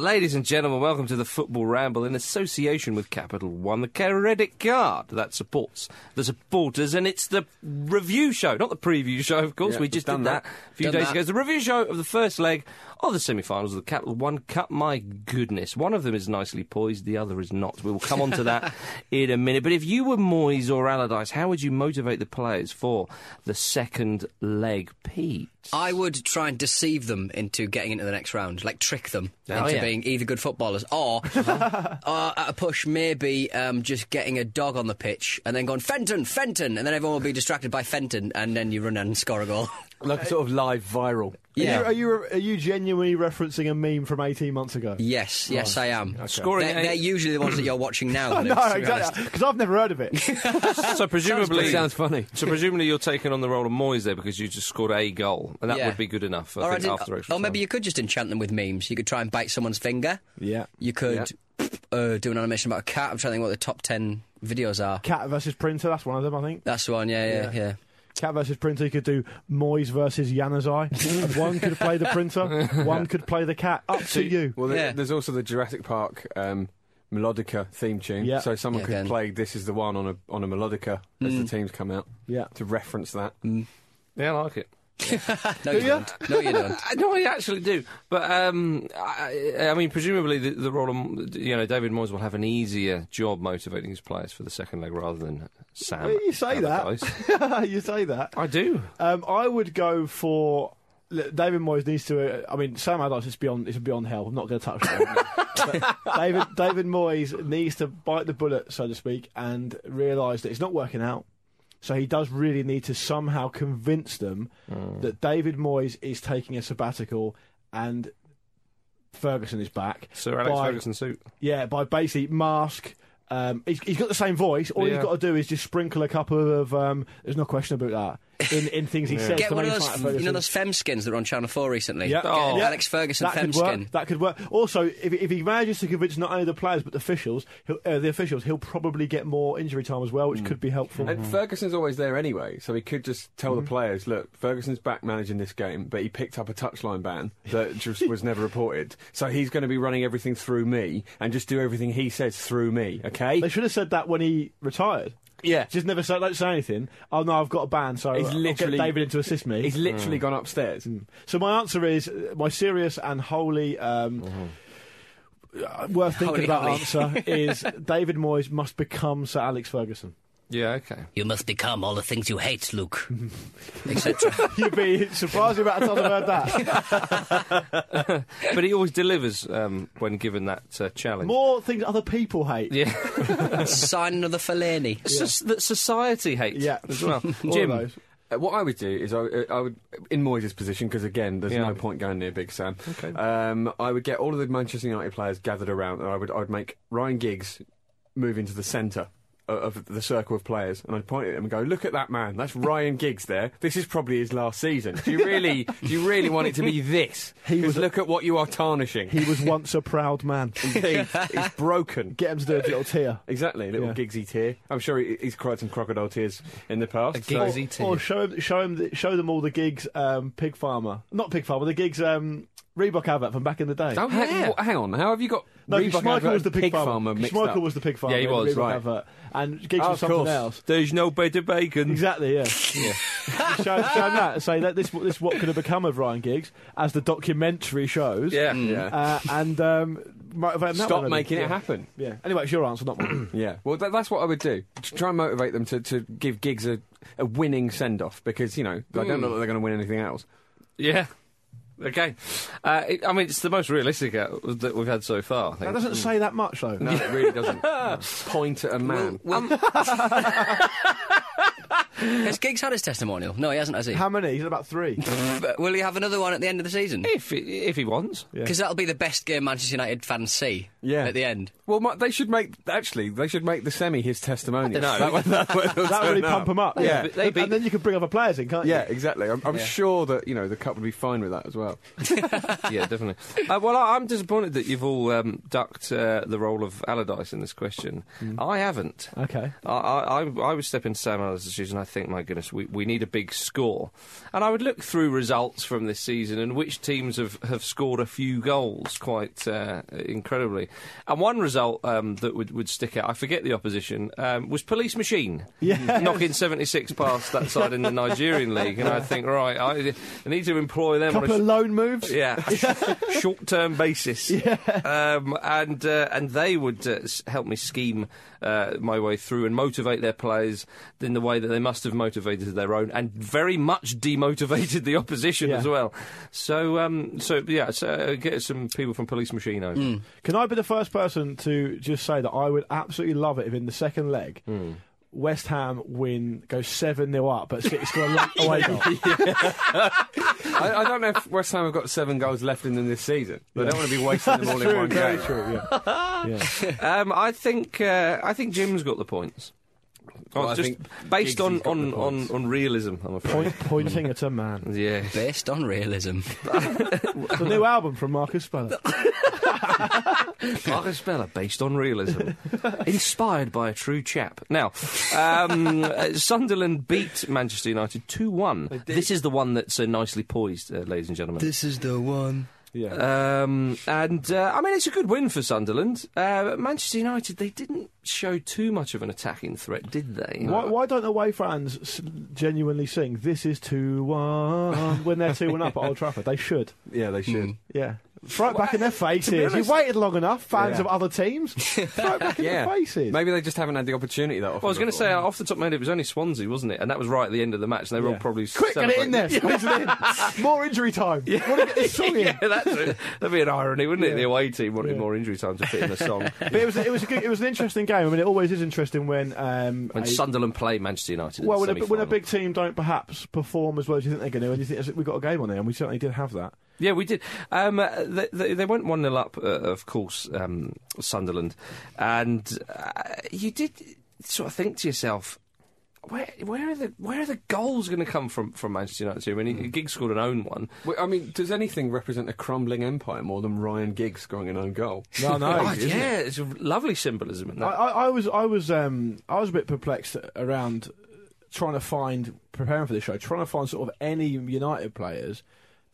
Ladies and gentlemen, welcome to the Football Ramble in association with Capital One, the credit card that supports the supporters, and it's the review show, not the preview show, of course. Yeah, we just done did that, that. a few Done days that. ago. It's the review show of the first leg of the semi-finals of the Capital One Cup. My goodness, one of them is nicely poised, the other is not. We will come on to that in a minute. But if you were Moyes or Allardyce, how would you motivate the players for the second leg, Pete? I would try and deceive them into getting into the next round, like trick them Oh, into yeah. being either good footballers or, uh, at a push, maybe um, just getting a dog on the pitch and then going Fenton, Fenton, and then everyone will be distracted by Fenton, and then you run and score a goal. Like a sort of live viral. Yeah. Are you, are you genuinely referencing a meme from 18 months ago? Yes, yes, I am. Scoring They're, eight- they're usually the ones that you're watching now. no, Lewis, to be honest. exactly. Because I've never heard of it. So presumably, Sounds funny. So presumably you're taking on the role of Moyes there because you just scored a goal, and that Yeah. would be good enough. I Or, I think didn't- after extra or maybe time. you could just enchant them with memes. You could try and bite someone's finger. yeah. You could uh, do an animation about a cat. I'm trying to think what the top 10 videos are. Cat versus Printer, that's one of them, I think. That's the one, yeah, yeah, Yeah. Yeah. Cat versus Printer, you could do Moyes versus Januzaj. one could play the printer, one could play the cat. Up to you. Well, there- Yeah. there's also the Jurassic Park um, melodica theme tune. Yeah. So someone Yeah, could again. play "This Is the One" on a on a melodica as the teams come out Yeah. to reference that. Yeah, I like it. No, you ya? don't. No, you don't. no, I actually do, but um, I, I mean, presumably the, the role of you know David Moyes will have an easier job motivating his players for the second leg rather than Sam. Well, you say that. you say that. I do. Um, I would go for. David Moyes needs to. Uh, I mean, Sam Allardyce is beyond. Is beyond hell. I'm not going to touch that. David David Moyes needs to bite the bullet, so to speak, and realise that it's not working out. So he does really need to somehow convince them that David Moyes is taking a sabbatical and Ferguson is back. Sir Alex by- Ferguson suit. Yeah, by basically mask. Um, he's, he's got the same voice. All Yeah. you've got to do is just sprinkle a couple of. Um, there's no question about that. In, in things he says. Get one of those, fun you know, those fem skins that were on Channel 4 recently? Yeah. Oh. Yeah. Alex Ferguson that fem could work. skin. That could work. Also, if, if he manages to convince not only the players but the officials, he'll, uh, the officials, he'll probably get more injury time as well, which could be helpful. And Ferguson's always there anyway, so he could just tell Mm-hmm. the players, "Look, Ferguson's back managing this game, but he picked up a touchline ban that just was never reported. So he's going to be running everything through me and just do everything he says through me. Okay? They should have said that when he retired. Yeah. Just never say, don't say anything. Oh no, I've got a ban, so He's I'll literally- get David in to assist me. He's literally gone upstairs. So my answer is uh, my serious and wholly um, uh, worth thinking Holy, about holy. answer is David Moyes must become Sir Alex Ferguson. Yeah, okay. You must become all the things you hate, Luke. Etc. You'd be surprised about the time I've heard that. But he always delivers um, when given that uh, challenge. More things other people hate. Yeah, Sign another Fellaini. Soc- that society hates Yeah. as well. All Jim, of those. Uh, what I would do is I, uh, I would, in Moyes' position, because again, there's Yeah. no point going near Big Sam. Okay. Um, I would get all of the Manchester United players gathered around, and I would, I would make Ryan Giggs move into the centre o- of the circle of players, and I'd point at him and go, "Look at that man. That's Ryan Giggs there. This is probably his last season. Do you really, do you really want it to be this? He Because was a- look at what you are tarnishing. He was once a proud man. Indeed, he's broken." Get him to do a little tear. Exactly, a little Yeah. Giggsy tear. I'm sure he, he's cried some crocodile tears in the past. A so- tear. Or show him, show him, the, show them all the Giggs. Um, pig farmer, not pig farmer. The Giggs. Um, Reebok advert from back in the day. Oh, hang, hang on, how have you got no, Reebok Schmeichel was the and pig, pig farmer. farmer mixed Schmeichel up? was the pig farmer. Yeah, he in was, Reebok right. advert. And Giggs Oh, was something course. else. There's no better bacon. Exactly, yeah. yeah. show, show that. Say that this this what could have become of Ryan Giggs, as the documentary shows. Yeah. Yeah. Uh, and um, motivate them Stop way, maybe. making yeah. it happen. Yeah. Anyway, it's your answer, not mine. Yeah, well, that, that's what I would do. To try and motivate them to, to give Giggs a, a winning send off because, you know, I don't know that they're going to win anything else. Yeah. Okay. Uh, it, I mean, it's the most realistic uh, that we've had so far. I think. that doesn't say that much, though. No, it really doesn't. Point at a man. Will- Has Giggs had his testimonial? No, he hasn't, has he? How many? He's about three. But will he have another one at the end of the season? if he, if he wants. Yeah. Because that'll be the best game Manchester United fans see Yeah. at the end. Well, my, they should make actually they should make the semi his testimonial. I dunno. That, way- that, way that would really turn pump up. him up. Yeah. But they beat- and then you can bring other players in, can't you? Yeah, exactly. I'm, I'm Yeah. sure that you know the cup would be fine with that as well. yeah, definitely. Uh, well, I, I'm disappointed that you've all um, ducked uh, the role of Allardyce in this question. I haven't. Okay. I, I, I- I would step into Sam Allardyce's shoes and I think, my goodness, we, we need a big score. And I would look through results from this season and which teams have, have scored a few goals quite uh, incredibly. And one result um, that would, would stick out, I forget the opposition, um, was Police Machine. Yeah. Knocking 76 past that side in the Nigerian league. And I think, right, I, I need to employ them on couple of loan moves. yeah, short-term basis. Um, and uh, and they would uh, help me scheme uh, my way through and motivate their players in the way that they must have motivated their own, and very much demotivated the opposition Yeah. as well. So um, so yeah, so, uh, get some people from Police Machine over. Can I be the first person to just say that I would absolutely love it if in the second leg. West Ham win, go 7 0 up, but City score a long away goal. I, I don't know if West Ham have got seven goals left in them this season. They don't want to be wasting them all in True, one game. true, yeah. yeah. Um, I think uh, I think Jim's got the points. Well, Oh, I just think based on on, on on realism, I'm afraid. Point, pointing at a man. Yeah. Based on realism. the new album from Marcus Speller. Marcus Speller, based on realism, inspired by a true chap. Now, um, uh, Sunderland beat Manchester United two one. This is the one that's uh, nicely poised, uh, ladies and gentlemen. this is the one. Yeah. Um, and uh, I mean, it's a good win for Sunderland. Uh, Manchester United, they didn't show too much of an attacking threat, did they? Why, why don't the away fans genuinely sing "This is two one" when they're two one up at Old Trafford? They should. Yeah, they should. Mm. Yeah, throw it back in their faces. honest- You've waited long enough, fans Yeah. of other teams. throw it back in Yeah, their faces. maybe they just haven't had the opportunity that often. Well, I was going to say, off the top of my head, it was only Swansea, wasn't it? And that was right at the end of the match. And they were all probably Quick, get it in there. celebrating- squeeze it in. More injury time. Yeah. Want to get this song in. yeah, that's it. That'd be an irony, wouldn't it? Yeah. The away team wanted Yeah. more injury time to fit in the song. But it was it was a good, it was an interesting game. I mean, it always is interesting when um, when a- Sunderland play Manchester United. well, in when the a, when a semi-final. big team don't perhaps perform as well as you think they're going to, and you think we've got a game on there, and we certainly did have that. Yeah, we did. Um, uh, they, they, they went 1 0 up, uh, of course, um, Sunderland. And uh, you did sort of think to yourself, where, where are the where are the goals going to come from from Manchester United? I mean, Hmm. Giggs scored an own one. Well, I mean, does anything represent a crumbling empire more than Ryan Giggs scoring an own goal? No, no. Oh, yeah, it's a lovely symbolism in I, that. I, I was I was um, I was a bit perplexed around trying to find preparing for this show, trying to find sort of any United players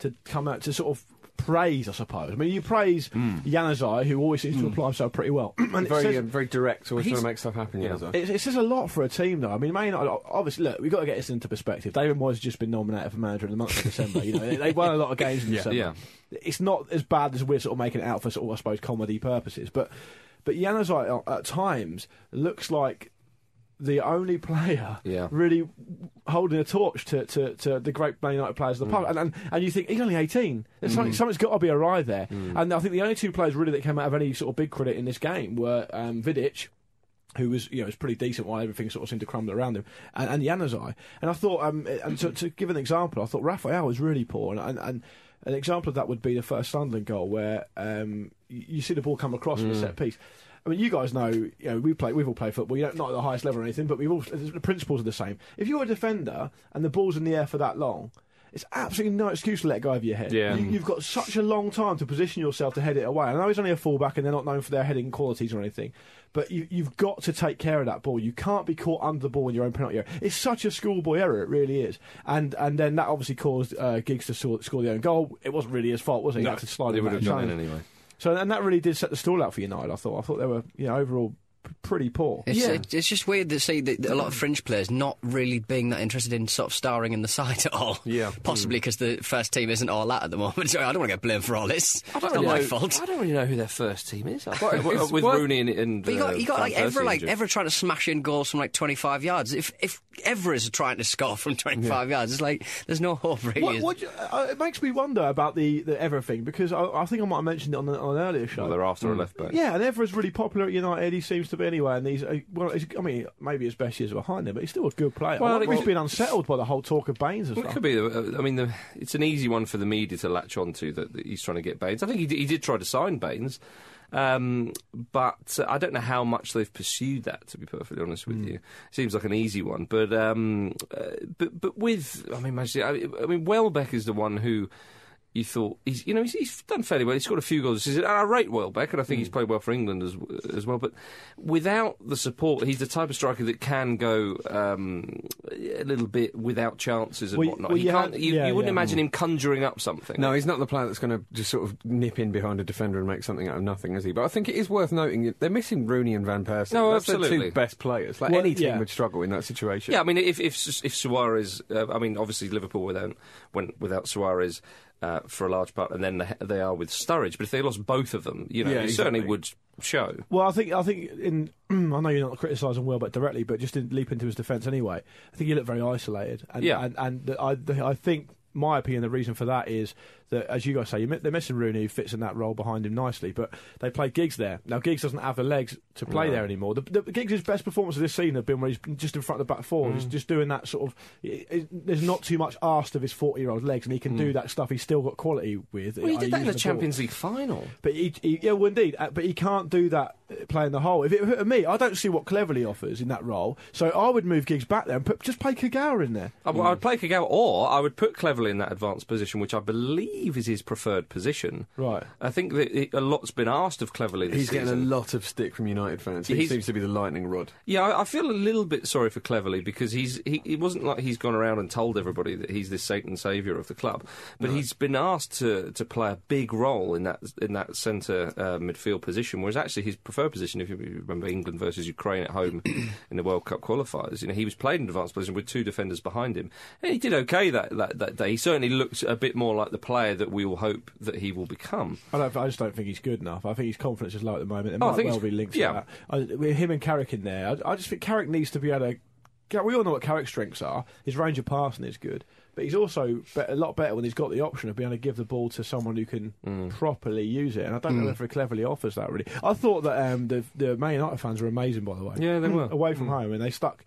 to come out to sort of praise, I suppose. I mean, you praise hmm. Januzaj, who always seems to hmm. apply himself pretty well. and very, says- um, very direct, always trying to make stuff happen. Yeah, so. It, it says a lot for a team, though. I mean, Man not, obviously, look, we've got to get this into perspective. David Moyes has just been nominated for manager in the month of December. You know, they, they won a lot of games in December. yeah. It's not as bad as we're sort of making it out for sort of, I suppose, comedy purposes. But but Januzaj uh, at times looks like the only player Yeah. really holding a torch to, to, to the great Man United players of the past. And, and, and you think, he's only 18. There's something, something's got to be awry there. And I think the only two players really that came out of any sort of big credit in this game were um, Vidic, who was you know was pretty decent while everything sort of seemed to crumble around him, and, and Januzaj. And I thought, um, and to, to give an example, I thought Rafael was really poor, and, and, and an example of that would be the first Sunderland goal where um, you, see the ball come across from a set piece. I mean, you guys know, you know, we play, we've all played football. You know, not at the highest level or anything, but we've all the principles are the same. If you're a defender and the ball's in the air for that long, it's absolutely no excuse to let go over your head. Yeah. You, you've got such a long time to position yourself to head it away. I know he's only a fullback and they're not known for their heading qualities or anything, but you, you've got to take care of that ball. You can't be caught under the ball in your own penalty area. It's such a schoolboy error, it really is. And and then that obviously caused uh, Giggs to score, score the own goal. It wasn't really his fault, was it? He No, had to slide they would have done it anyway. So and that really did set the stall out for United. I thought. I thought they were, you know, overall pretty poor. It's, Yeah. it- it's just weird to see that that a lot of fringe players not really being that interested in sort of starring in the side at all. Yeah. Possibly because the first team isn't all that at the moment. So I don't want to get blamed for all this. I It's don't not really my know, fault. I don't really know who their first team is. it's with worth- Rooney and, and But you got, uh, you got like ever like injured. Evra trying to smash in goals from like 25 yards. If if Evra is trying to score from 25 yards, it's like there's no hope really. What, is what, you- uh, it makes me wonder about the, the Evra thing because I, I think I might have mentioned it on, the, on an earlier show. Well, they're after a left back. Yeah, and Evra's really popular at United. He seems to be anyway, and he's uh, well. He's, I mean, maybe his best years are behind him, but he's still a good player. Well, I wonder if well- he's been unsettled by the whole talk of Baines and Well, it could be. uh, I mean, the, it's an easy one for the media to latch onto that, that he's trying to get Baines. I think he, d- he did try to sign Baines, um, but uh, I don't know how much they've pursued that. To be perfectly honest with you, seems like an easy one. But um, uh, but but with I mean, Manchester- I, I mean, Welbeck is the one who. You thought he's, you know, he's, he's done fairly well. He's scored a few goals. He's, I rate Welbeck, and I think he's played well for England as as well. But without the support, he's the type of striker that can go um, a little bit without chances and Well, whatnot. well, he you you, yeah, you wouldn't yeah. imagine him conjuring up something. No, he's not the player that's going to just sort of nip in behind a defender and make something out of nothing, is he? But I think it is worth noting that they're missing Rooney and Van Persie. No, That's absolutely. two best players. Like Well, any team would struggle in that situation. Yeah, I mean, if if if Suarez, uh, I mean, obviously Liverpool without went without Suarez uh, for a large part, and then they, are with Sturridge. But if they lost both of them, you know, Yeah, it certainly would show. Well, I think I think in I know you're not criticising Welbeck directly, but just in leap into his defence anyway. I think he looked very isolated, and Yeah. and, and I I think my opinion, the reason for that is that as you guys say, they're missing Rooney, who fits in that role behind him nicely, but they play Giggs there. Now Giggs doesn't have the legs to play No. there anymore. The, the Giggs' best performance of this season have been when he's just in front of the back four, just, just doing that sort of. It, it, there's not too much asked of his 40 year old legs, and he can do that stuff. He's still got quality with. Well, he uh, did that in the ball. Champions League final. But he, he, yeah, well, indeed. Uh, but he can't do that uh, playing the whole. If it were me, I don't see what Cleverley offers in that role. So I would move Giggs back there and put, just play Kagawa in there. I, well, I'd play Kagawa, or I would put Cleverley in that advanced position, which I believe is his preferred position. Right. I think that it, a lot's been asked of Cleverley this He's getting a lot of stick from United fans. He He's- seems to be the lightning rod. Yeah, I, I feel a little bit sorry for Cleverley because he's he, it wasn't like he's gone around and told everybody that he's the Satan saviour of the club, but he's been asked to, to play a big role in that in that centre uh, midfield position, whereas actually his preferred position, if you remember England versus Ukraine at home in the World Cup qualifiers, you know he was played in advanced position with two defenders behind him, and he did okay that, that, that day. He certainly looked a bit more like the player that we will hope that he will become. I, don't, I just don't think he's good enough. I think his confidence is low at the moment. It Oh, might well be linked to that. I, with him and Carrick in there, I, I just think Carrick needs to be able to. We all know what Carrick's strengths are. His range of passing is good, but he's also a lot better when he's got the option of being able to give the ball to someone who can Mm. properly use it. And I don't know if he Cleverley offers that really. I thought that um, the the Man United fans were amazing, by the way. Yeah, they were. away from home, and they stuck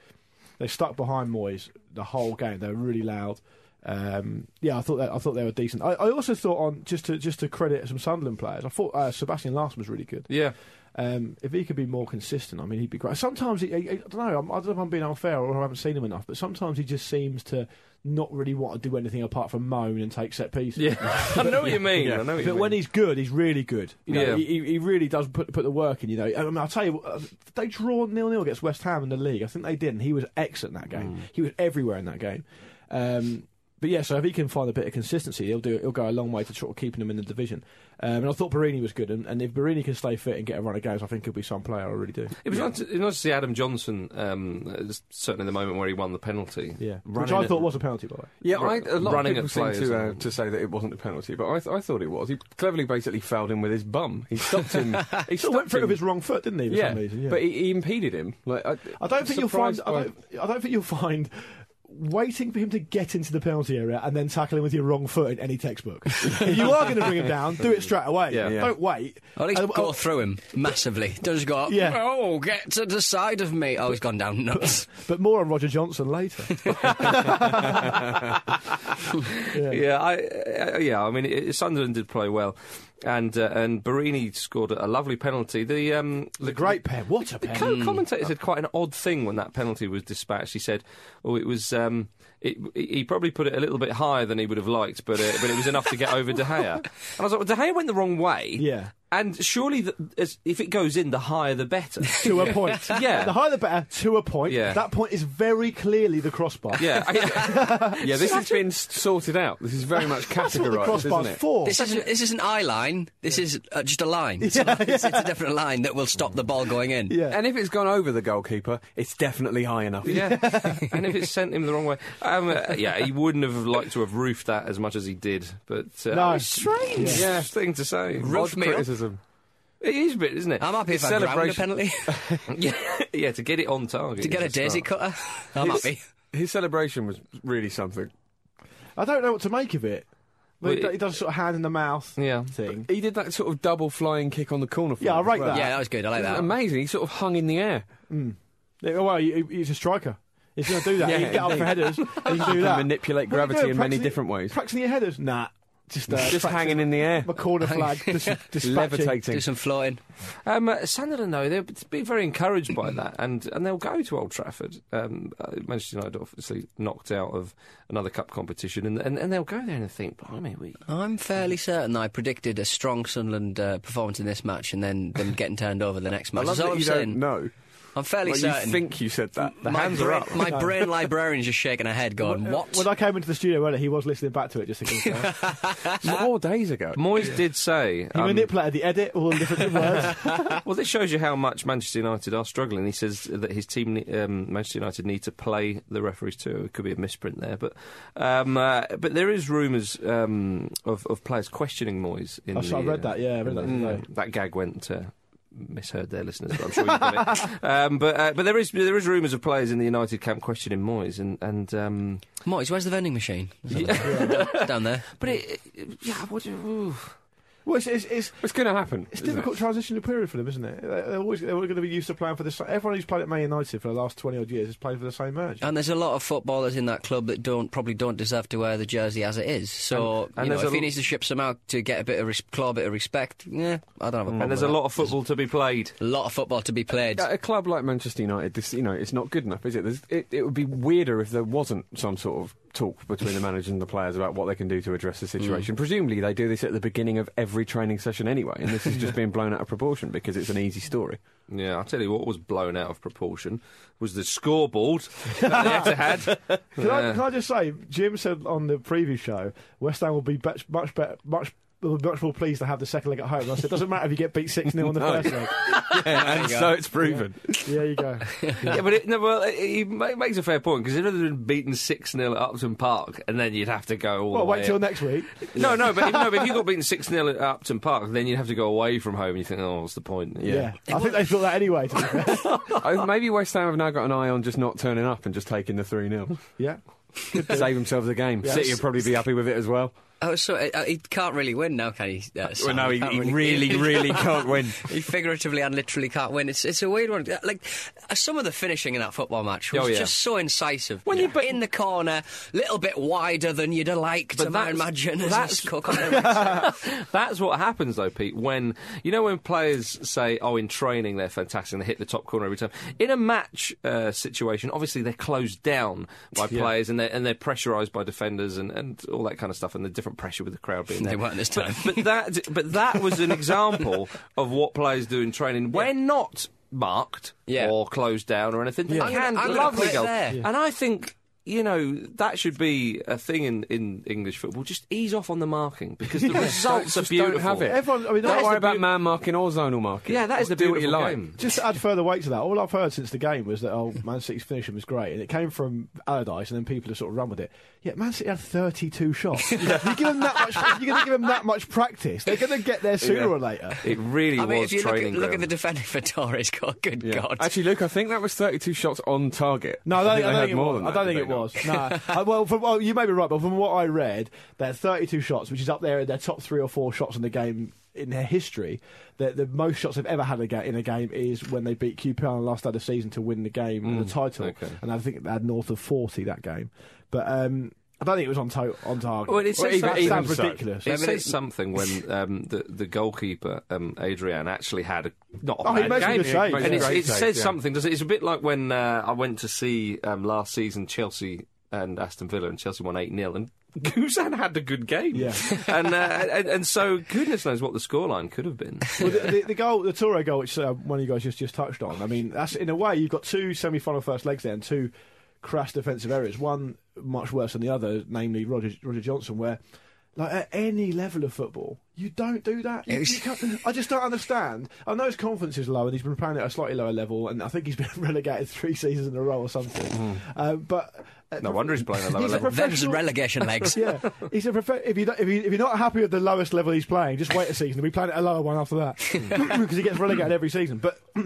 they stuck behind Moyes the whole game. They were really loud. Um, yeah, I thought that, I thought they were decent. I, I also thought on just to just to credit some Sunderland players. I thought uh, Sebastian Larsson was really good. Yeah. Um, if he could be more consistent, I mean, he'd be great. Sometimes he, he- I don't know. I'm, I don't know if I'm being unfair or I haven't seen him enough, but sometimes he just seems to not really want to do anything apart from moan and take set pieces. Yeah, I know what you mean. Yeah. I know But mean. when he's good, he's really good. You know, Yeah. he, he really does put put the work in. You know, I mean, I'll tell you, uh, they draw nil nil against West Ham in the league. I think they did, and he was excellent that game. Mm. He was everywhere in that game. Um, but yeah, so if he can find a bit of consistency, he'll do. He'll go a long way to sort of keeping him in the division. Um, and I thought Borini was good, and, and if Borini can stay fit and get a run of games, I think he'll be some player. I really do. It was nice, to, it was nice to see Adam Johnson, um, uh, certainly the moment where he won the penalty. Yeah, which I it- thought was a penalty, by the way. Yeah, Ru- I, a lot running of at people seem to, uh, to say that it wasn't a penalty, but I, th- I thought it was. He Cleverley basically fouled him with his bum. He stopped him. he He still went for it with his wrong foot, didn't he? For yeah, some reason, yeah. but he, he impeded him. Like I, I don't think you'll find. surprised I don't, I don't think you'll find waiting for him to get into the penalty area and then tackle him with your wrong foot in any textbook. if you are going to bring him down, do it straight away. Yeah. Yeah. Don't wait. Or at least And- go oh, through him massively. Don't just go, Yeah. oh, get to the side of me. Oh, he's gone down nuts. but more on Roger Johnson later. yeah. Yeah, I, uh, yeah. I mean, it, Sunderland did play well, and uh, and Borini scored a lovely penalty. The um, The great pen. What a penalty. The co- commentator said quite an odd thing when that penalty was dispatched. He said, "Oh, it was." Um, it, he probably put it a little bit higher than he would have liked, but uh, but it was enough to get over De Gea. And I was like, well, De Gea went the wrong way. Yeah. And surely, the, as, if it goes in, the higher the better. to a point. Yeah. The higher the better, to a point. Yeah. That point is very clearly the crossbar. yeah. Yeah, this has been sorted out. This is very much That's what the categorised, crossbar's isn't it? for. This isn't, this isn't eye line. This is uh, just a line. It's, a, it's, it's a different line that will stop the ball going in. yeah. And if it's gone over the goalkeeper, it's definitely high enough. yeah. and if it's sent him the wrong way, um, yeah, he wouldn't have liked to have roofed that as much as he did. But uh, No. strange Yeah. thing to say. Roof Odd me up. criticism. It is a bit, isn't it? I'm happy His if I ground a penalty. yeah, yeah, to get it on target. to get a is daisy cutter. I'm His- happy. His celebration was really something. I don't know what to make of it. Well, But he, it- he does sort of hand in the mouth Yeah. thing. He did that sort of double flying kick on the corner. Yeah, I as rate well. that. Yeah, that was good. I like It was that. amazing. He sort of hung in the air. Yeah, well, he, he's a striker. He's going to do that. Yeah, he can get up for indeed. headers. He can do that. manipulate What are you gravity in many different ways. Practicing your headers? Nah. Just, uh, Just practicing hanging in the air, My corner flag. dis- dispatching. levitating. Do some floating. Um, uh, Sunderland, though, they'll be very encouraged by that, and, and they'll go to Old Trafford. Um, uh, Manchester United obviously knocked out of another cup competition, and, and, and they'll go there and think, blimey, we. I'm fairly certain I predicted a strong Sunderland uh, performance in this match and then them getting turned over the next I match. love That's all that I'm you saying. don't know. I'm fairly Like, you certain. think you said that. The my hands brain, are up. My brain librarian's just shaking her head, going, Uh, "What?" When I came into the studio earlier, he was listening back to it just to confirm. Four days ago. Moyes did say. He um, manipulated the edit, all the different words. well, this shows you how much Manchester United are struggling. He says that his team, um, Manchester United, need to play the referees too. It could be a misprint there, but um, uh, but there is rumours um, of, of players questioning Moyes. In I the, saw- I read uh, that, yeah, I read that in the- today. that gag went. Uh, Misheard their listeners, but I'm sure you got it. Um, but uh, but there is there is rumours of players in the United camp questioning Moyes, and and um, Moyes, where's the vending machine? It's down there. but it, it- yeah, what do you, ooh. Well, it's, it's, it's, It's going to happen. it's isn't difficult transitional period for them, isn't it? They're, always, they're going to be used to playing for the same. Everyone who's played at Man United for the last 20 odd years has played for the same manager. And there's a lot of footballers in that club that don't probably don't deserve to wear the jersey as it is. So And- and you know, if a he needs to ship some out to get a bit of res- claw a bit of respect, yeah, I don't have a problem. and there's with a that. lot of football to be played. a lot of football to be played. At a club like Manchester United, this you know, it's not good enough, is it? There's, it? It would be weirder if there wasn't some sort of talk between the manager and the players about what they can do to address the situation. Mm. Presumably, they do this at the beginning of every training session anyway, and this is just being blown out of proportion because it's an easy story. Yeah, I'll tell you what was blown out of proportion was the scoreboard that the Etihad. Can, I, can I just say, Jim said on the previous show, West Ham will be much, much better, much, will be much more pleased to have the second leg at home. And I said, it doesn't matter if you get beat 6 0 on the No. first leg. yeah, and so it's proven. There you go. yeah, but it, no, well, it, he ma- makes a fair point because if it had been beaten 6 0 at Upton Park, and then you'd have to go all Well, the way. wait till next week. No, no, but if, no, but if you got beaten 6 0 at Upton Park, then you'd have to go away from home and you think, oh, what's the point? Yeah. I think they thought that anyway. To be. Oh, maybe West Ham have now got an eye on just not turning up and just taking the 3 0. yeah. Save themselves the game. Yes. City will probably be happy with it as well. Oh, so uh, he can't really win now, can he? Uh? Well, no, he, he really, really can't win. He figuratively and literally can't win. It's it's a weird one. Like uh, some of the finishing in that football match was Oh, yeah. just so incisive. When you- but- in the corner, a little bit wider than you'd have liked. But I that's- imagine that's- cook That's what happens, though, Pete. When you know when players say, "Oh, in training they're fantastic, and they hit the top corner every time." In a match uh, situation, obviously they're closed down by players and they're and they're pressurised by defenders and, and all that kind of stuff, and the different pressure with the crowd being They there. weren't this time. But, but that, but that was an example of what players do in training when not marked Yeah. or closed down or anything. They Yeah. I'm gonna- can I'm lovely put it goals. there. And I think. You know that should be a thing in, in English football. Just ease off on the marking because the results are Just don't beautiful. have it. Everyone, I mean, Don't worry about beau- man marking or zonal marking. Yeah, that is the do what you beautiful like. game. Just to add further weight to that, all I've heard since the game was that oh, Man City's finishing was great, and it came from Allardyce, and then people have sort of run with it. Yeah, Man City had 32 shots. you give them that much. You're going to give them that much practice, they're going to get there sooner Yeah. or later. It really I mean, was if you look training at, look at the ground. defending for Torres, God, good Yeah. God. Actually, Luke, I think that was 32 shots on target. No, I don't think, I they don't had it more was. than I that, don't think it was. Not? No. Uh, well, from, well, you may be right, but from what I read, they're 32 shots, which is up there in their top three or four shots in the game in their history. The, the most shots they've ever had in a game is when they beat QPR on the last day of the season to win the game and the title. okay. And I think they had north of 40 that game. But um, I don't think it was on, to- on target. Well, it says that something- sounds so. ridiculous. It I mean, says something when um, the the goalkeeper um, Adrian actually had a not a Oh, bad makes a game, and it's, it says yeah. something. Does it? It's a bit like when uh, I went to see um, last season Chelsea and Aston Villa, and Chelsea won 8 0. And Guzan had a good game. Yeah. and, uh, and, and so goodness knows what the scoreline could have been. well, the, the, the goal, the Toure goal, which uh, one of you guys just, just touched on. I mean, that's in a way you've got two semi-final first legs there and two crash defensive errors. One much worse than the other, namely Roger Roger Johnson, where like at any level of football, you don't do that. You- you I just don't understand. I know his confidence is low, and he's been playing at a slightly lower level, and I think he's been relegated three seasons in a row or something. Uh, but uh, No wonder he's playing at a lower a level. Them's professional- relegation legs. yeah, he's a prof- if you if, you, if you're not happy with the lowest level he's playing, just wait a season. He'll be playing at a lower one after that because he gets relegated every season. But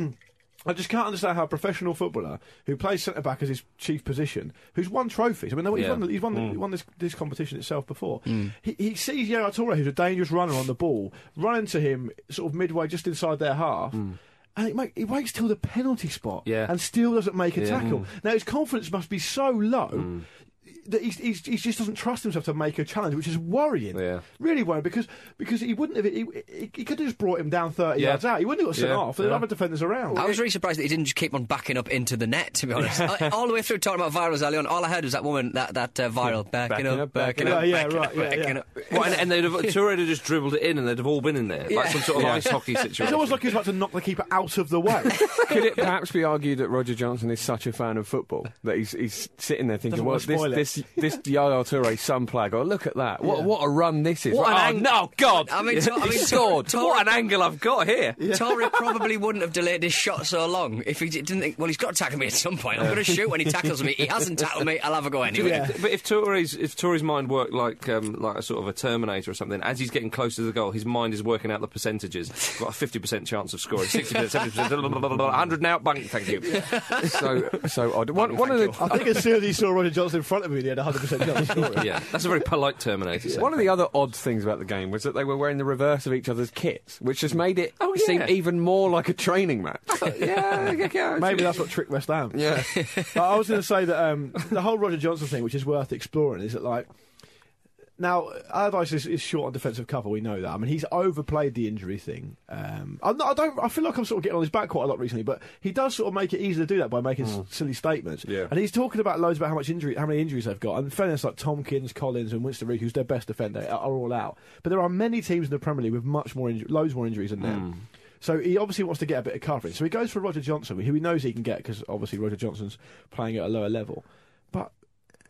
I just can't understand how a professional footballer who plays centre back as his chief position, who's won trophies. I mean, he's Yeah. won, he's won, he mm. won this, this competition itself before. Mm. He, he sees Yaya Toure, who's a dangerous runner on the ball, running to him sort of midway, just inside their half. Mm. And it make, he waits till the penalty spot Yeah. and still doesn't make a Yeah. tackle. Now his confidence must be so low that he's, he's, he just doesn't trust himself to make a challenge, which is worrying. Yeah. Really worrying because because he wouldn't have. He, he, he could have just brought him down 30 Yeah. yards out. He wouldn't have got sent Yeah. off. There were Yeah. other defenders around. I was really surprised that he didn't just keep on backing up into the net. To be honest, I- all the way through talking about virals early on, all I heard was that woman, that that uh, viral backing, up, backing up, up. Yeah, yeah, backing right, up, backing up. Well, and, and they'd have, Toure would just dribbled it in and they'd have all been in there. Yeah. Like some sort of Yeah. ice hockey situation. It's almost like he was about to knock the keeper out of the way. Could it perhaps be argued that Roger Johnson is such a fan of football that he's, he's sitting there thinking, Doesn't well, want to this, this, this Yaya Toure sun flag, oh, look at that. What, Yeah. what a run this is. What oh, an angle! Oh God! I mean, to- I he mean, scored. to- what an angle I've got here. Toure probably wouldn't have delayed his shot so long if he didn't think, well, he's got to tackle me at some point. I'm going to shoot when he tackles me. He hasn't tackled me. I'll have a go anyway. Yeah. But if Toure's if Toure's mind worked like um, like a sort of a Terminator or something, as he's getting closer to the goal, his mind is working out the percentages. Got a fifty percent chance of scoring, sixty percent, seventy percent, hundred now. Bunk, thank you. so, so odd. One, one of the, I think as soon as he saw Roger Johnson in front of him, he had 100% chance of scoring. Yeah, that's a very polite Terminator. saying. One of the other odd things about the game was that they were wearing the reverse of each other's kits, which just made it Oh, seem even more like a training match. yeah, yeah, yeah. Maybe that's what tricked West Ham. yeah. But I was going to say that um, the whole Roger Johnson thing, which is worth exploring, is that like now Allardyce is, is short on defensive cover. We know that. I mean, he's overplayed the injury thing. Um, not, I don't. I feel like I'm sort of getting on his back quite a lot recently, but he does sort of make it easy to do that by making s- silly statements. Yeah. And he's talking about loads about how much injury, how many injuries they've got. And fairness, like Tomkins, Collins, and Winston Reid, who's their best defender, are, are all out. But there are many teams in the Premier League with much more, inju- loads more injuries than them. So he obviously wants to get a bit of coverage. So he goes for Roger Johnson, who he knows he can get because obviously Roger Johnson's playing at a lower level.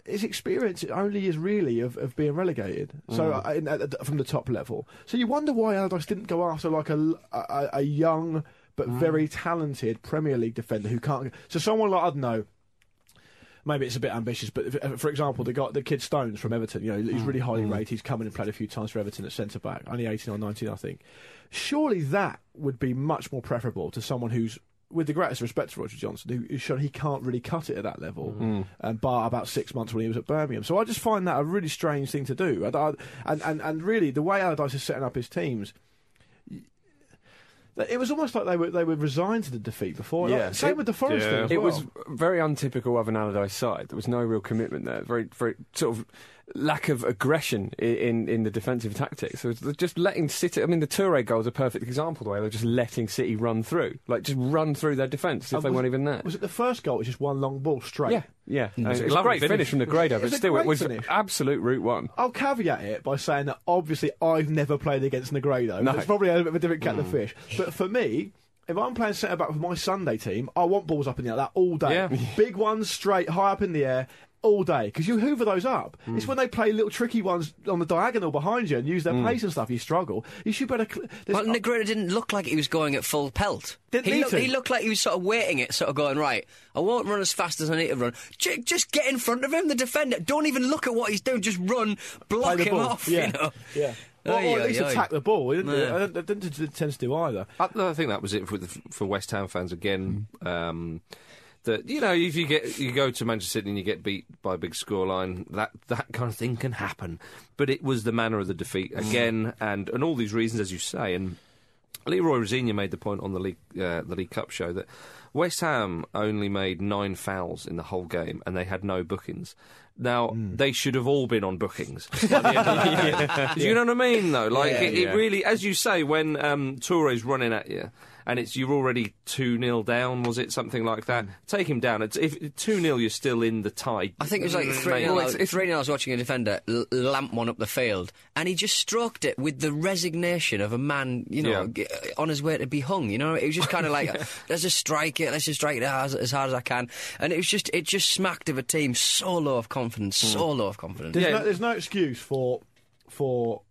His experience only is really of, of being relegated. So mm. uh, in, at, the- from the top level. So you wonder why Allardyce didn't go after like a a young but mm. very talented Premier League defender who can't. So someone like I don't know. Maybe it's a bit ambitious, but if, uh, for example, the guy, the kid Stones from Everton, you know, he's mm. really highly rated. He's come in and played a few times for Everton at centre back, only eighteen or nineteen, I think. Surely that would be much more preferable to someone who's, with the greatest respect to Roger Johnson, who, who's shown he can't really cut it at that level, mm-hmm. mm. um, and bar about six months when he was at Birmingham. So I just find that a really strange thing to do. I- I- and and and really, the way Allardyce is setting up his teams. It was almost like they were they were resigned to the defeat before. Like, Yeah. same It- with the Forest yeah. thing. as It was very untypical of an Allardyce side. There was no real commitment there. Very, very sort of lack of aggression in in, in the defensive tactics. So it's just letting City. I mean, the Toure goal is a perfect example. The way they're just letting City run through, like just run through their defence if And they was- weren't even there. Was it the first goal? It was just one long ball straight. yeah, yeah. Uh, and was It a was a great finish. finish. from Negredo, It but was still, it great was finish. absolute route one. I'll caveat it by saying that obviously I've never played against Negredo. No. It's probably a bit of a different kettle of fish. But for me, if I'm playing centre back with my Sunday team, I want balls up in the air that all day. Yeah. Big ones straight, high up in the air. All day because you hoover those up. It's mm. when they play little tricky ones on the diagonal behind you and use their mm. pace and stuff. You struggle. You should better. Cl- there's- Well, Negredo didn't look like he was going at full pelt. Didn't he, need looked, he looked like he was sort of waiting it, sort of going, right, I won't run as fast as I need to run. J- just get in front of him, the defender. Don't even look at what he's doing, just run, block him ball. off, Yeah. you know. Yeah. Or, Aye, or at least aye. attack the ball. It didn't, Yeah. I don't, it didn't, it tends to do either. Uh, I, I think that was it for the, for West Ham fans again. Mm. Um, that you know, if you get you go to Manchester City and you get beat by a big scoreline, that that kind of thing can happen. But it was the manner of the defeat again, and and all these reasons, as you say, and Leroy Rosenior made the point on the league uh, the League Cup show that West Ham only made nine fouls in the whole game, and they had no bookings. Now Hmm. they should have all been on bookings. by the end of the year. Do you know what I mean? Though, like Yeah, it, it yeah. really, as you say, when um, Toure's running at you. And it's you're already two 0 down, was it something like that? Take him down. It's, if two 0 you're still in the tie. I think it was like Mm, three. mate. nil. Well, it's- it's- three nil. I was watching a defender l- lamp one up the field, and he just stroked it with the resignation of a man, you know, Yeah. g- on his way to be hung. You know, it was just kind of like, let's just strike it, let's just strike it as, as hard as I can, and it was just, it just smacked of a team so low of confidence, so low of confidence. There's, Yeah. no, there's no excuse for for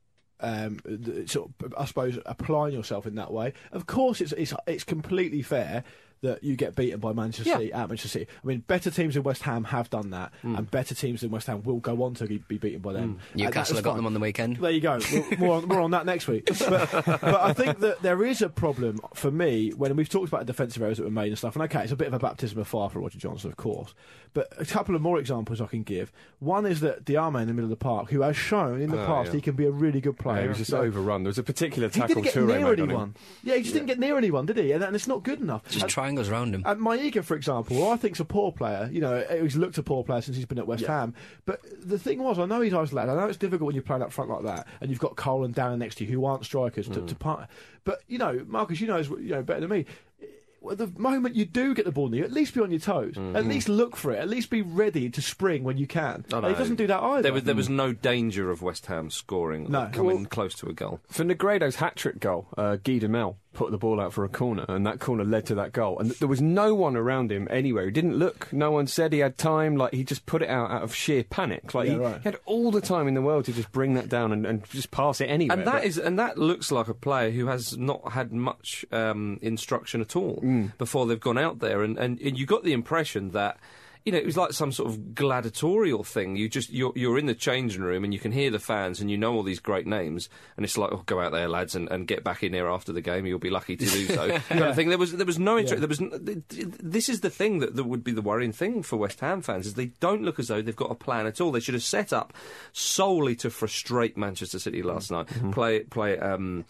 um, th- sort of, I suppose applying yourself in that way. Of course, it's it's it's completely fair that you get beaten by Manchester Yeah. City at Manchester City. I mean, better teams in West Ham have done that, hmm. and better teams in West Ham will go on to be be beaten by them. And that Newcastle have got fine. them on the weekend. There you go. We'll- more, on, more on that next week. But, but I think that there is a problem for me when we've talked about the defensive errors that were made and stuff. And okay, it's a bit of a baptism of fire for Roger Johnson, of course. But a couple of more examples I can give. One is that Diame in the middle of the park, who has shown in the Oh, past yeah. he can be a really good Yeah, player. he was just So- overrun. There was a particular he tackle didn't get Toure near made on him. anyone. Yeah, he just didn't get near anyone, did he? And, and it's not good enough. Just And- triangles round him. and Maiga, for example, who I think's a poor player. You know, eh, he's looked a poor player since he's been at West Ham. But the thing was, I know he's isolated. I know it's difficult when you're playing up front like that, and you've got Cole and Darren next to you who aren't strikers to, to mm. part. But you know, Marcus, you know, as- you know better than me. Eh, well, the moment you do get the ball in you, at least be on your toes. Mm-hmm. At least look for it. At least be ready to spring when you can. I And he doesn't do that either. There was there was no danger of West Ham scoring, No. or coming Well- close to a goal. For Negredo's hat trick goal, uh, Guy Demel put the ball out for a corner, and that corner led to that goal. And th- there was no one around him anywhere. He didn't look. No one said he had time. Like he just put it out out of sheer panic. Like Yeah, he, right. he had all the time in the world to just bring that down and, and just pass it anywhere. And that but- is, and that looks like a player who has not had much um, instruction at all Mm. before they've gone out there, and, and, and you got the impression that. You know, it was like some sort of gladiatorial thing. You just you're, you're in the changing room and you can hear the fans and you know all these great names and it's like, oh, go out there, lads, and, and get back in here after the game. You'll be lucky to do so. kind of thing. There was there was no interest. There was n- th- th- this is the thing that, that would be the worrying thing for West Ham fans is they don't look as though they've got a plan at all. They should have set up solely to frustrate Manchester City last night. Play play um,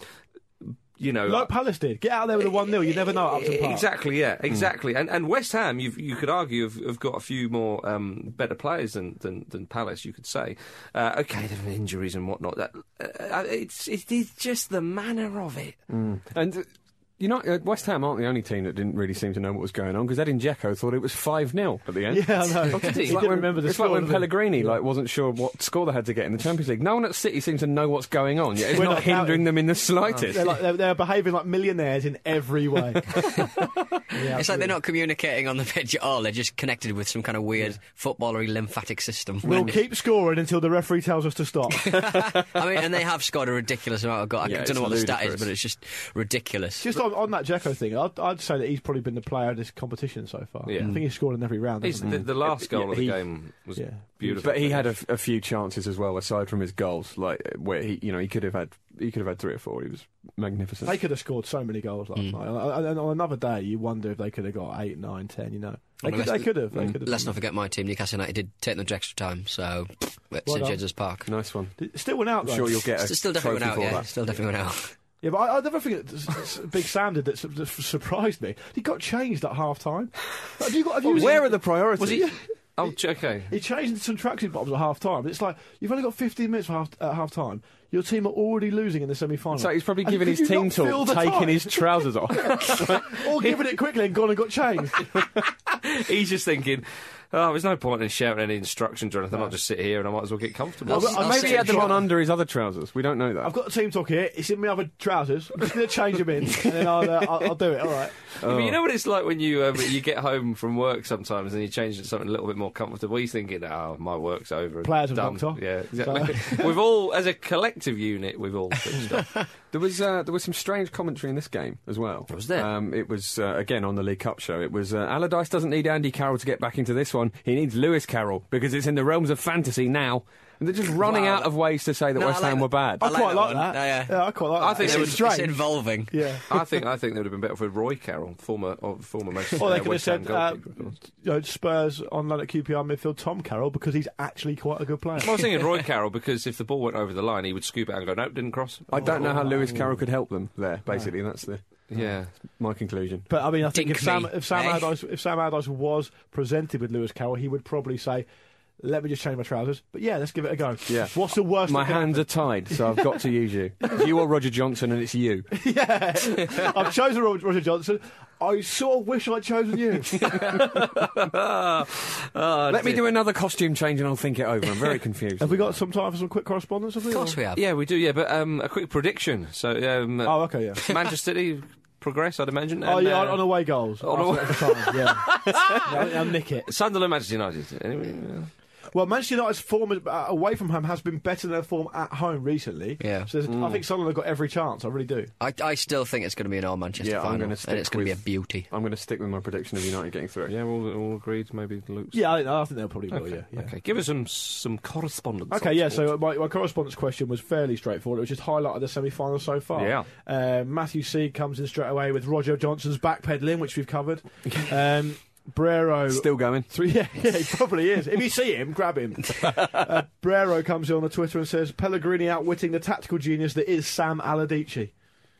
you know. like Palace did. Get out there with a 1 0. You never know Upton Park. Exactly, yeah, exactly. And and West Ham, you've, you could argue, have, have got a few more um, better players than, than, than Palace. You could say, uh, okay, there are injuries and whatnot. That uh, it's it is just the manner of it. And uh, you know, uh, West Ham aren't the only team that didn't really seem to know what was going on because Edin Dzeko thought it was five 0 at the end. Yeah, I know. Oh, did he? He It's like didn't when, remember the it's score. like when did he? Pellegrini like wasn't sure what score they had to get in the Champions League. No one at City seems to know what's going on. Yet it's We're not not hindering them in the slightest. They're, like, they're, they're behaving like millionaires in every way. Yeah, It's like they're not communicating on the pitch at all. They're just connected with some kind of weird footballery lymphatic system. We'll keep scoring until the referee tells us to stop. I mean, and they have scored a ridiculous amount of goals. Yeah, I it's don't know what the stat is, but it's just ridiculous. Just on, on that Dzeko thing, I'd, I'd say that he's probably been the player of this competition so far. Yeah. I think he's scored in every round. It's the, the last goal Yeah, of the he- game was Yeah. beautiful. But he had a few chances as well, aside from his goals, like where he, you know, he could have had, he could have had three or four. He was magnificent. They could have scored so many goals last Mm. night. And, and on another day, you wonder if they could have got eight, nine, ten. You know, they Well, could, they could have. They could have. Let's not forget my team, Newcastle United, did take them to extra time, so at Well St. James's Park. nice one. Still went out. I'm sure you'll get a Still, still definitely went out, yeah. that. Still definitely went out. Yeah, but I, that s- s- Big Sam did that, su- that surprised me. He got changed at half time. Have you got? Have you Where are the priorities? was he? Oh, j- okay. He changed into some tracksuit bottoms at half time. It's like you've only got 15 minutes for half, at half time. Your team are already losing in the semi final. So he's probably given his team talk, taking his trousers off. or given it quickly and gone and got changed. He's just thinking, oh, there's no point in shouting any instructions or anything. I'll just sit here and I might as well get comfortable. I'll- I'll I'll Maybe he had them on under his other trousers. We don't know that. I've got the team talk here. It's in my other trousers. I'm just going to change them in, and then I'll, uh, I'll, I'll do it. All right. But you know what it's like when you um, you get home from work sometimes and you change to something a little bit more comfortable. You're thinking, "Oh, my work's over." Players have done. Yeah, exactly. we've all, as a collective unit, we've all switched off. There was uh, there was some strange commentary in this game as well. Was there? Um, it was uh, again on the League Cup show. It was uh, Allardyce doesn't need Andy Carroll to get back into this one. He needs Lewis Carroll because it's in the realms of fantasy now. And they're just running Wow. out of ways to say that No, West I like Ham that. were bad. I, I like quite that like one. that. Yeah, yeah. I quite like I that. think it's they It's, would- it's strange. involving. Yeah. I think I think they would have been better for Roy Carroll, former oh, former Manchester Or they uh, could have West Ham said uh, goalkeeper. of course. you know, Spurs on loan at QPR midfield Tom Carroll because he's actually quite a good player. Well, I was thinking Roy Carroll because if the ball went over the line, he would scoop it out and go, "Nope, didn't cross." I don't know how Lewis Carroll could help them there. Basically, that's the Yeah, my conclusion. But I mean, I think Dink if Sam, me, if Sam eh? Allardyce, if Sam Allardyce was presented with Lewis Carroll, he would probably say, Let me just change my trousers. But yeah, let's give it a go. Yeah. What's the worst? My that can hands are tied, so I've got to use you. You are Roger Johnson, and it's you. yeah, I've chosen Roger Roger Johnson. I sort of wish I'd chosen you. Oh, Let me do another costume change, and I'll think it over. I'm very confused. have we got some time for some quick correspondence? Have we? Of course we have. Yeah, we do. Yeah, but um, a quick prediction. So, um, Oh, okay, yeah. Manchester City progress, I'd imagine. oh, and, yeah, uh, on, on away goals. on away- at yeah. yeah. I'll nick it. Sunderland, Manchester United. Anyway, uh, Well, Manchester United's form uh, away from home has been better than their form at home recently. Yeah. So there's- I think Sunderland have got every chance. I really do. I, I still think it's going to be an all Manchester Yeah, I'm final, gonna stick and it's going to be a beauty. I'm going to stick with my prediction of United getting through. yeah, all, all agreed. Maybe Luke's. Yeah, I, I think they'll probably will. Okay. Yeah. yeah. Okay. Give us some some correspondence. Okay, yeah. sport. So my, my correspondence question was fairly straightforward. It was just highlighted the semi-final so far. Yeah. Uh, Matthew C comes in straight away with Roger Johnson's backpedaling, which we've covered. Um, Brero. Still going. Three, yeah, yeah, he probably is. If you see him, grab him. uh, Brero comes in on the Twitter and says Pellegrini outwitting the tactical genius that is Sam Allardyce.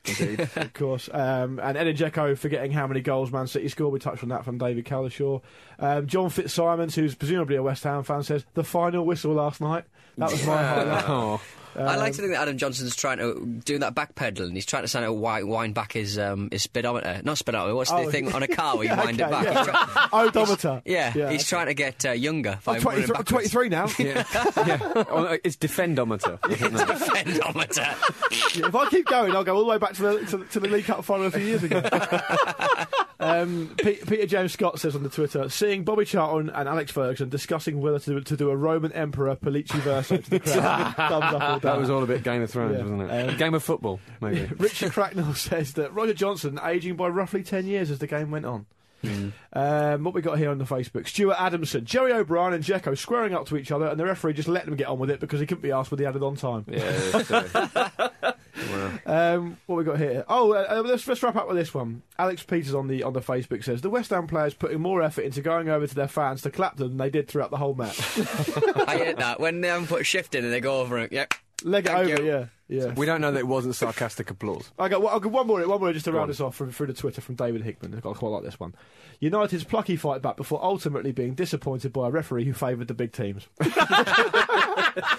Indeed. of course. Um, and Edin Dzeko forgetting how many goals Man City scored. We touched on that from David Calishaw. Um, John Fitzsimons, who's presumably a West Ham fan, says the final whistle last night. That was my highlight. I Um, like to think that Adam Johnson's trying to do that backpedal, and he's trying to sound wind, wind back his um, his speedometer. Not speedometer. What's Oh. the thing on a car where you wind okay, it back? yeah. He's try- Odometer. yeah, he's trying to get uh, younger. by I'm running 23, backwards. 23 now. Yeah. yeah. Oh, it's defendometer. isn't it? Speedometer. Yeah, if I keep going, I'll go all the way back to the to, the- to the League Cup final a few years ago. Um, Pe- Peter James Scott says on the Twitter, seeing Bobby Charlton and Alex Ferguson discussing whether to, to do a Roman Emperor Pollice verso to the crowd. Up That was all a bit Game of Thrones, Yeah. wasn't it? Um, Game of football, maybe. Richard Cracknell says that Roger Johnson aging by roughly 10 years as the game went on. Um, what we got here on the Facebook? Stuart Adamson, Jerry O'Brien, and Dzeko squaring up to each other, and the referee just let them get on with it because he couldn't be asked with the added on time. Yeah. so- well, Um, what we got here? Oh, uh, uh, let's, let's wrap up with this one. Alex Peters on the on the Facebook says the West Ham players putting more effort into going over to their fans to clap them than they did throughout the whole match. I hate that when they haven't put a shift in and they go over it. Yep. Leg it Thank over, you. yeah, yeah. We don't know that it wasn't sarcastic applause. I got, well, I got one more, one more just to Go round on. us off from, through the Twitter from David Hickman. I got quite like this one. United's plucky fight back before ultimately being disappointed by a referee who favoured the big teams.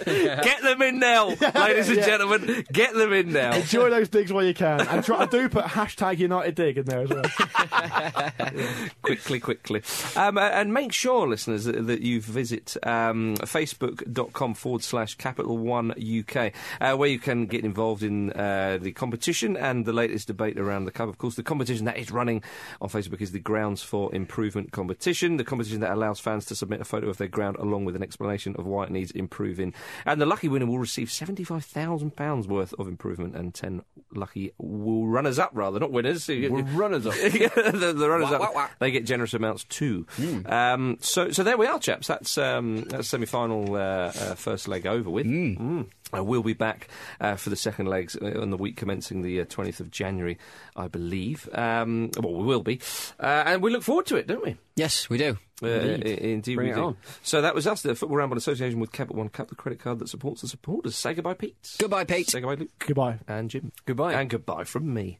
Get them in now, ladies and Yeah. gentlemen. Get them in now. Enjoy those digs while you can, and try, I do put hashtag United dig in there as well. quickly, quickly. Um, and make sure, listeners, that, that you visit um, facebook.com forward slash capital one UK, uh, where you can get involved in uh, the competition and the latest debate around the cup. Of course, the competition that is running on Facebook is the Grounds for Improvement competition, the competition that allows fans to submit a photo of their ground along with an explanation of why it needs improving. And the lucky winner will receive £75,000 worth of improvement and 10 lucky will runners up, rather, not winners. Runners up. the, the runners Wah, up, wah, wah. they get generous amounts too. Um, so, so there we are, chaps. That's um, that's semi-final uh, uh, first leg over with. Mm. Uh, we'll be back uh, for the second legs uh, on the week commencing the uh, 20th of January, I believe. Um, well, we will be, uh, and we look forward to it, don't we? Yes, we do. Uh, i- indeed, Bring we it do. on. So that was us, the Football Ramble Association with Capital One Cup, the credit card that supports the supporters. Say goodbye, Pete. Goodbye, Pete. Say goodbye, Luke Goodbye. and Jim. Goodbye. And goodbye from me.